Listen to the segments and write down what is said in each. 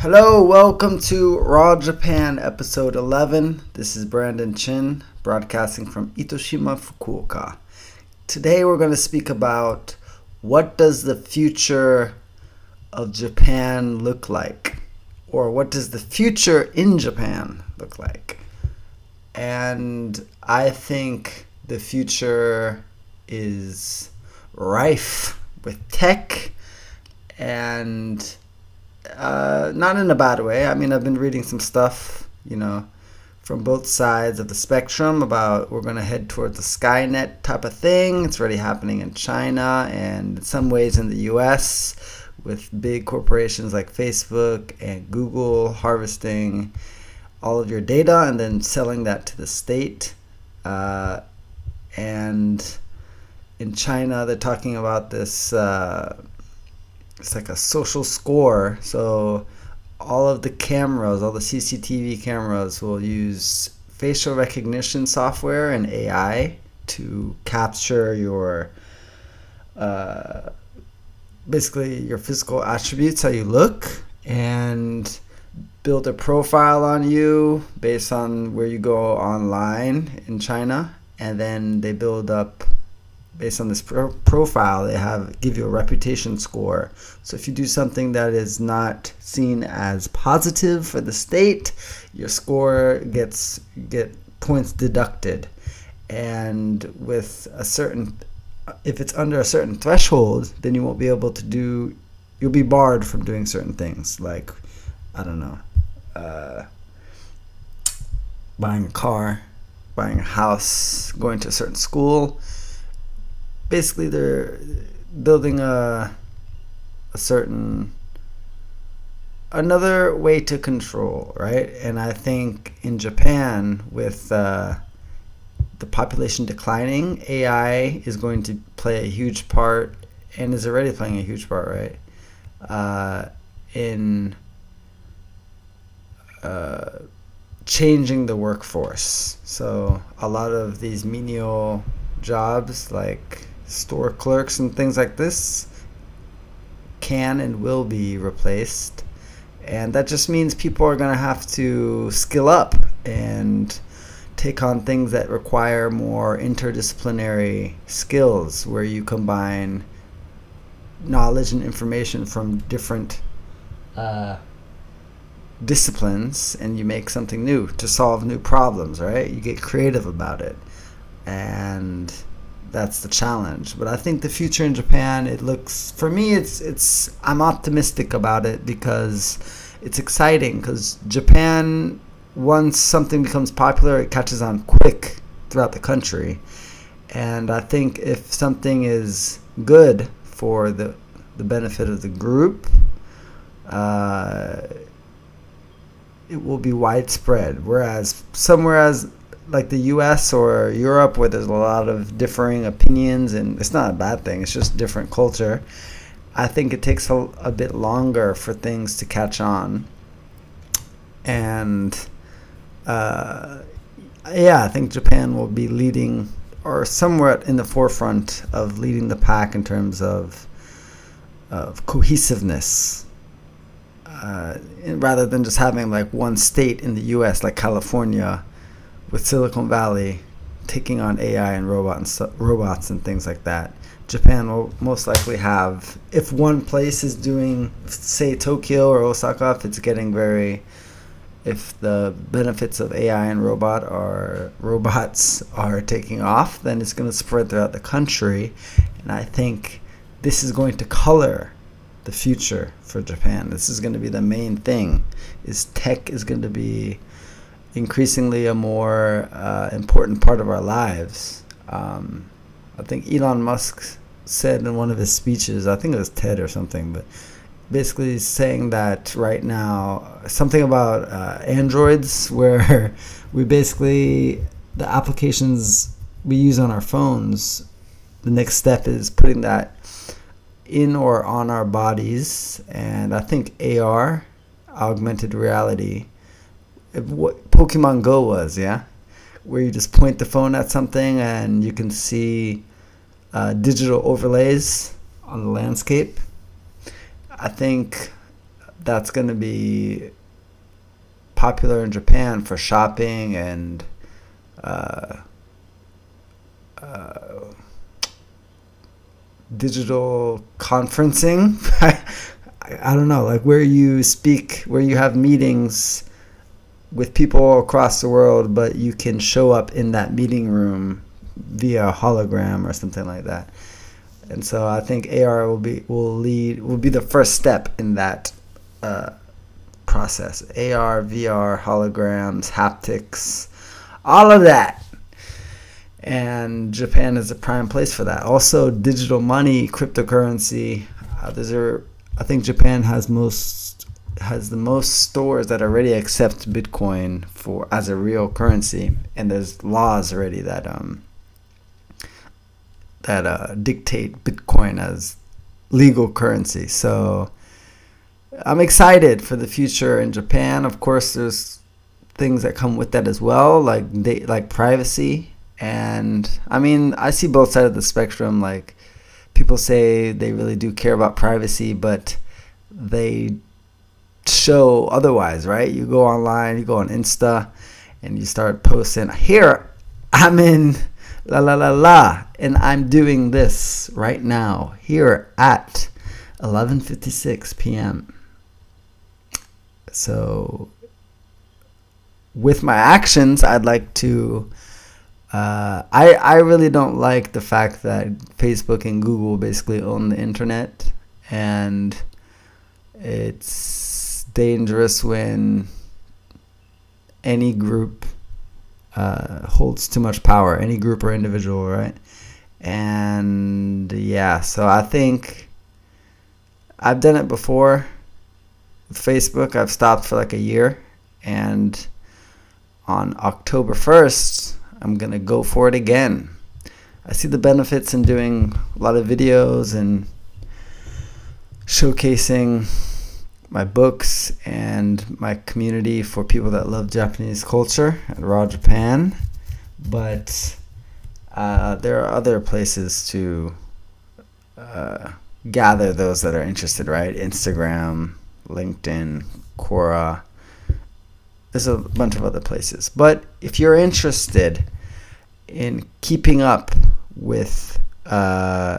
Hello, welcome to Raw Japan episode 11. This is Brandon Shin, broadcasting from Itoshima, Fukuoka. Today we're going to speak about what does the future of Japan look like or what does the future in Japan look like? And I think the future is rife with tech and uh, not in a bad way. I mean, I've been reading some stuff, you know, from both sides of the spectrum about we're going to head towards a Skynet type of thing. It's already happening in China and in some ways in the US with big corporations like Facebook and Google harvesting all of your data and then selling that to the state. Uh, and in China, they're talking about this. Uh, it's like a social score. So all of the cameras, all the CCTV cameras will use facial recognition software and AI to capture your uh, basically your physical attributes, how you look, and build a profile on you based on where you go online in China, and then they build up based on this pro- profile they have give you a reputation score. So if you do something that is not seen as positive for the state your score gets get points deducted. And with a certain if it's under a certain threshold then you won't be able to do you'll be barred from doing certain things like i don't know uh, buying a car buying a house going to a certain school basically they're building a a certain another way to control, right? And I think in Japan, with uh, the population declining, AI is going to play a huge part, and is already playing a huge part, right? Uh, in uh, changing the workforce. So a lot of these menial jobs, like store clerks and things like this can and will be replaced. And that just means people are going to have to skill up and take on things that require more interdisciplinary skills where you combine knowledge and information from different uh, disciplines and you make something new to solve new problems, right? You get creative about it. And that's the challenge. But I think the future in Japan, it looks for me, it's it's I'm optimistic about it because it's exciting because Japan, once something becomes popular, it catches on quick throughout the country, and I think if something is good for the the benefit of the group. Uh, it will be widespread. Whereas somewhere as like the US or Europe where there's a lot of differing opinions and it's not a bad thing, it's just different culture. I think it takes a, a bit longer for things to catch on. And uh, yeah, I think Japan will be leading or somewhat in the forefront of leading the pack in terms of of cohesiveness. Uh, rather than just having like one state in the U.S. like California with Silicon Valley taking on AI and robot and robots and things like that, Japan will most likely have. If one place is doing, say, Tokyo or Osaka, if it's getting very, if the benefits of AI and robot are robots are taking off, then it's going to spread throughout the country, and I think this is going to color the future for Japan. This is going to be the main thing. Is tech is going to be increasingly a more uh, important part of our lives. Um, I think Elon Musk said in one of his speeches, I think it was TED or something, but basically saying that right now, something about uh, Androids, where we basically, the applications we use on our phones, the next step is putting that in or on our bodies. And I think AR, augmented reality, what Pokemon Go was, yeah, where you just point the phone at something and you can see uh, digital overlays on the landscape. I think that's going to be popular in Japan for shopping and uh, uh, digital conferencing. I, I don't know, like where you speak, where you have meetings with people across the world, but you can show up in that meeting room via hologram or something like that. And so I think AR will be will lead will be the first step in that uh, process. AR, VR, holograms, haptics, all of that. And Japan is a prime place for that. Also, digital money, cryptocurrency. Uh, are I think Japan has most has the most stores that already accept Bitcoin for as a real currency, and there's laws already that um that uh, dictate Bitcoin as legal currency. So I'm excited for the future in Japan. Of course, there's things that come with that as well, like they, like privacy. And I mean, I see both sides of the spectrum. Like people say they really do care about privacy, but they show otherwise, right? You go online, you go on Insta, and you start posting, here, I'm in la la la la, and I'm doing this right now, here at 11.56 p.m. So, with my actions, I'd like to uh, I I really don't like the fact that Facebook and Google basically own the internet, and it's dangerous when any group uh, holds too much power, any group or individual, right? And yeah, so I think I've done it before. Facebook, I've stopped for like a year, and on October 1st, I'm to go for it again. I see the benefits in doing a lot of videos and showcasing my books and my community for people that love Japanese culture at Raw Japan. But uh, there are other places to uh, gather those that are interested, right? Instagram, LinkedIn, Quora there's a bunch of other places. But if you're interested in keeping up with uh,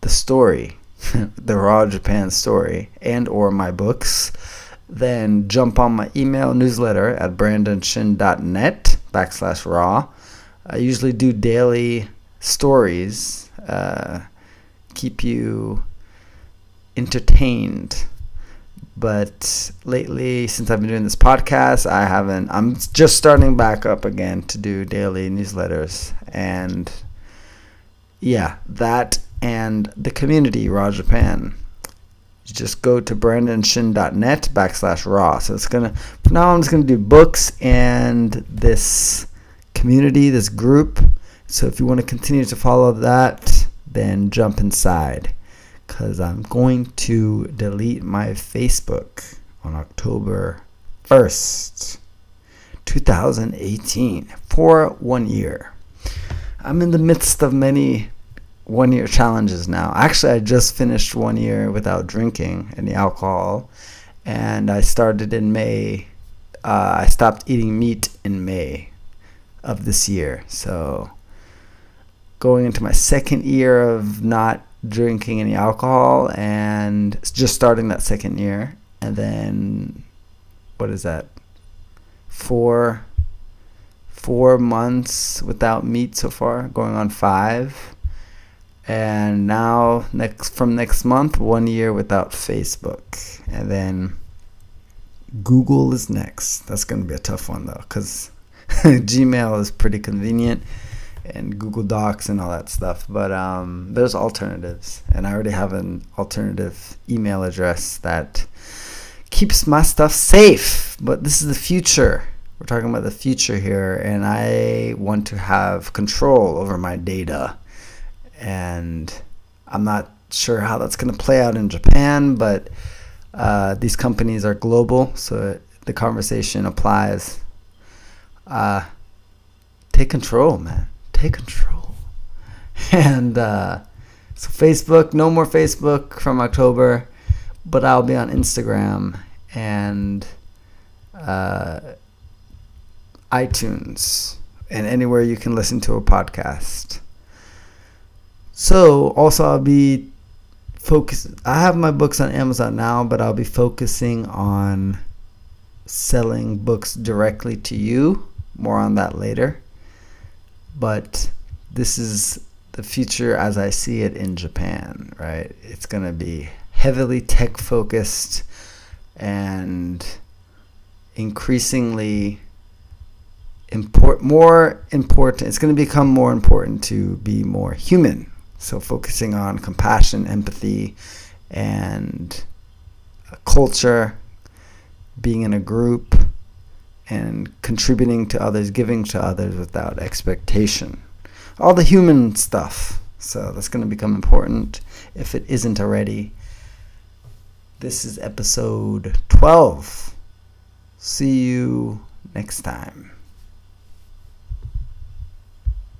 the story, the Raw Japan story, and or my books, then jump on my email newsletter at brandonshin.net backslash raw. I usually do daily stories, uh, keep you entertained but lately since i've been doing this podcast i haven't i'm just starting back up again to do daily newsletters and yeah that and the community raw japan you just go to brandonshin.net backslash raw. So it's gonna for now i'm just gonna do books and this community this group. So if you want to continue to follow that then jump inside because I'm going to delete my Facebook on October 1st, 2018, for one year. I'm in the midst of many one year challenges now. Actually, I just finished one year without drinking any alcohol, and I started in May. Uh, I stopped eating meat in May of this year. So, going into my second year of not drinking any alcohol and just starting that second year and then what is that four four months without meat so far going on five and now next from next month one year without facebook and then google is next that's going to be a tough one though because gmail is pretty convenient and Google Docs and all that stuff. But um, there's alternatives, and I already have an alternative email address that keeps my stuff safe. But this is the future. We're talking about the future here, and I want to have control over my data. And I'm not sure how that's going to play out in Japan, but uh, these companies are global, so the conversation applies. Uh, take control, man take control. And uh, so Facebook, no more Facebook from October, but I'll be on Instagram and uh, iTunes and anywhere you can listen to a podcast. So, also, I'll be focus. I have my books on Amazon now, but I'll be focusing on selling books directly to you. More on that later. But this is the future as I see it in Japan, right? It's going to be heavily tech focused and increasingly import more important it's going to become more important to be more human so focusing on compassion empathy and culture being in a group and contributing to others giving to others without expectation. All the human stuff. So that's going to become important. If it isn't already this is episode 12 see you next time